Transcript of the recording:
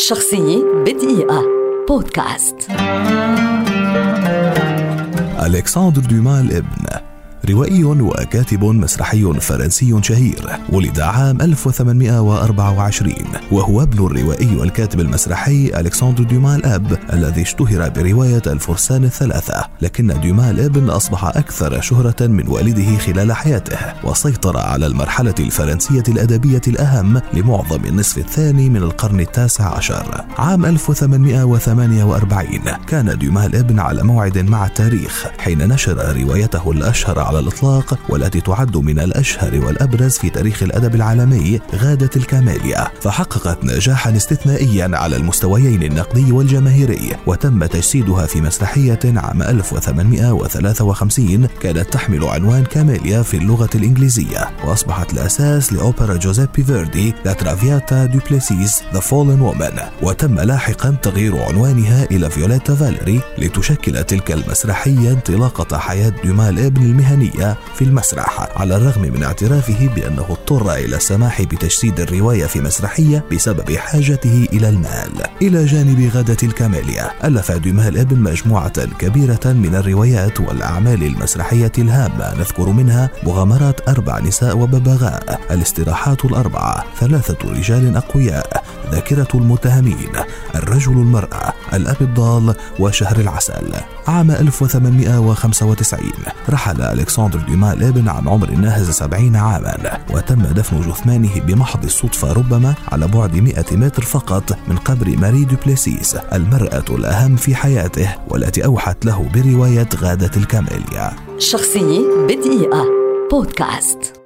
شخصية بدقيقة. بودكاست. ألكسندر دوما الابن روائي وكاتب مسرحي فرنسي شهير ولد عام 1824 وهو ابن الروائي والكاتب المسرحي ألكسندر دوما الأب الذي اشتهر برواية الفرسان الثلاثة لكن دوما الابن أصبح أكثر شهرة من والده خلال حياته وسيطر على المرحلة الفرنسية الأدبية الأهم لمعظم النصف الثاني من القرن التاسع عشر. عام 1848 كان دوما الابن على موعد مع التاريخ حين نشر روايته الأشهر على الإطلاق والتي تعد من الأشهر والأبرز في تاريخ الأدب العالمي غادة الكاميليا فحققت نجاحا استثنائيا على المستويين النقدي والجماهيري وتم تجسيدها في مسرحية عام 1853 كانت تحمل عنوان كاماليا في اللغة الإنجليزية. وأصبحت الأساس لأوبرا جوزيبي فيردي لا ترافياتا دوبليسيس The Fallen Woman وتم لاحقا تغيير عنوانها إلى فيوليتا فاليري لتشكل تلك المسرحية انطلاقة حياة دوما الابن المهنية الفنية في المسرح على الرغم من اعترافه بأنه اضطر إلى السماح بتجسيد الرواية في مسرحية بسبب حاجته إلى المال. إلى جانب غادة الكاميليا ألف دوما الابن مجموعة كبيرة من الروايات والأعمال المسرحية الهامة نذكر منها مغامرات أربع نساء وببغاء الاستراحات الأربعة ثلاثة رجال أقوياء ذاكرة المتهمين الرجل المرأة الأب الضال وشهر العسل عام 1895 رحل ألكسندر دوما الابن عن عمر ناهز 70 عاما وتم دفن جثمانه بمحض الصدفة ربما على بعد 100 متر فقط من قبر ماري دوبليسيس المرأة الأهم في حياته والتي أوحت له برواية غادة الكاميليا. شخصية بدقيقة. بودكاست.